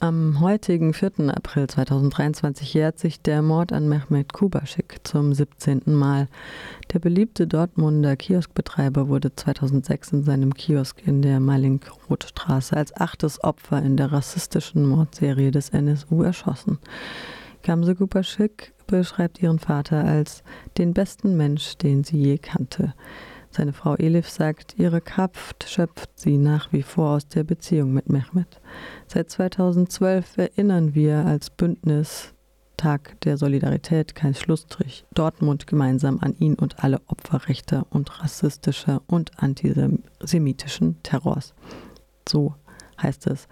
Am heutigen 4. April 2023 jährt sich der Mord an Mehmet Kubaschik zum 17. Mal. Der beliebte Dortmunder Kioskbetreiber wurde 2006 in seinem Kiosk in der Malink-Roth-Straße als achtes Opfer in der rassistischen Mordserie des NSU erschossen. Gamse Kubaschik beschreibt ihren Vater als den besten Mensch, den sie je kannte. Seine Frau Elif sagt, ihre Kraft schöpft sie nach wie vor aus der Beziehung mit Mehmet. Seit 2012 erinnern wir als Bündnis Tag der Solidarität, kein Schlussstrich, Dortmund gemeinsam an ihn und alle Opfer rechter und rassistischer und antisemitischen Terrors. So heißt es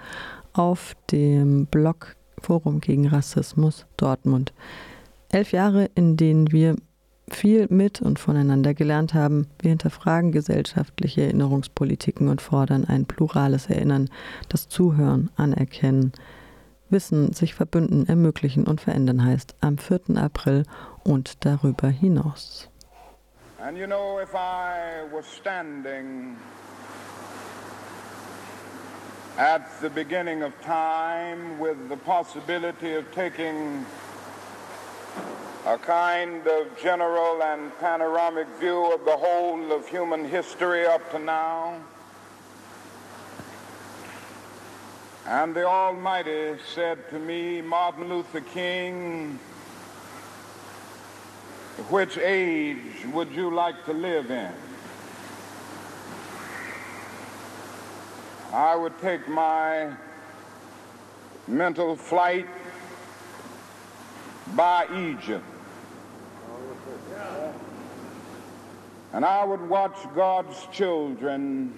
auf dem Blog Forum gegen Rassismus Dortmund. Elf Jahre, in denen wir viel mit und voneinander gelernt haben. Wir hinterfragen gesellschaftliche Erinnerungspolitiken und fordern ein plurales Erinnern, das Zuhören, Anerkennen, Wissen, sich verbünden, ermöglichen und verändern heißt am 4. April und darüber hinaus. And you know, if I was standing at the beginning of time with the possibility of taking a kind of general and panoramic view of the whole of human history up to now. And the Almighty said to me, Martin Luther King, which age would you like to live in? I would take my mental flight by Egypt. And I would watch God's children.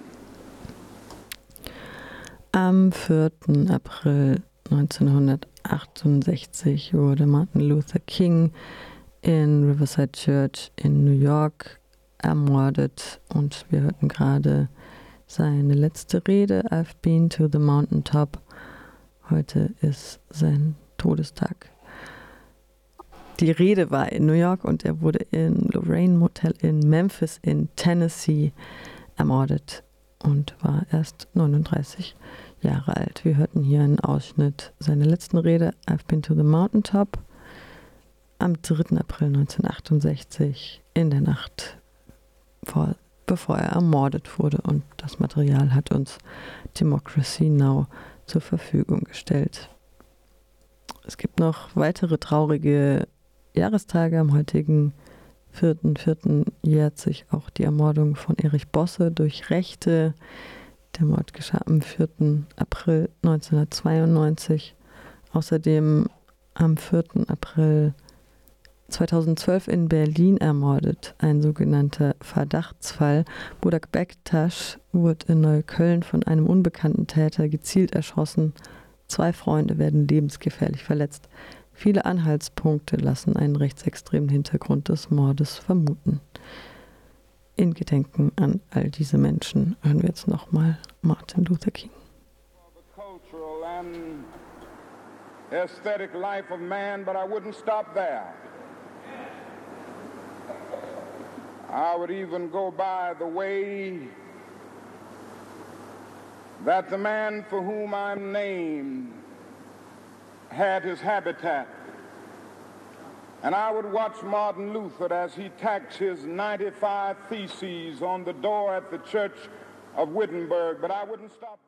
Am 4. April 1968 wurde Martin Luther King in Riverside Church in New York ermordet und wir hörten gerade seine letzte Rede, I've been to the mountaintop. Heute ist sein Todestag. Die Rede war in New York und er wurde im Lorraine Motel in Memphis in Tennessee ermordet und war erst 39 Jahre alt. Wir hörten hier einen Ausschnitt seiner letzten Rede, I've been to the mountaintop, am 3. April 1968 in der Nacht, vor, bevor er ermordet wurde. Und das Material hat uns Democracy Now zur Verfügung gestellt. Es gibt noch weitere traurige Jahrestage am heutigen 4.4. jährt sich auch die Ermordung von Erich Bosse durch Rechte. Der Mord geschah am 4. April 1992. Außerdem am 4. April 2012 in Berlin ermordet, ein sogenannter Verdachtsfall. Budak Bektasch wurde in Neukölln von einem unbekannten Täter gezielt erschossen. Zwei Freunde werden lebensgefährlich verletzt. Viele Anhaltspunkte lassen einen rechtsextremen Hintergrund des Mordes vermuten. In Gedenken an all diese Menschen hören wir jetzt nochmal Martin Luther King. aesthetic life of man, but I wouldn't stop there. I would even go by the way that the man for whom I'm named had his habitat. And I would watch Martin Luther as he tacks his 95 theses on the door at the church of Wittenberg, but I wouldn't stop.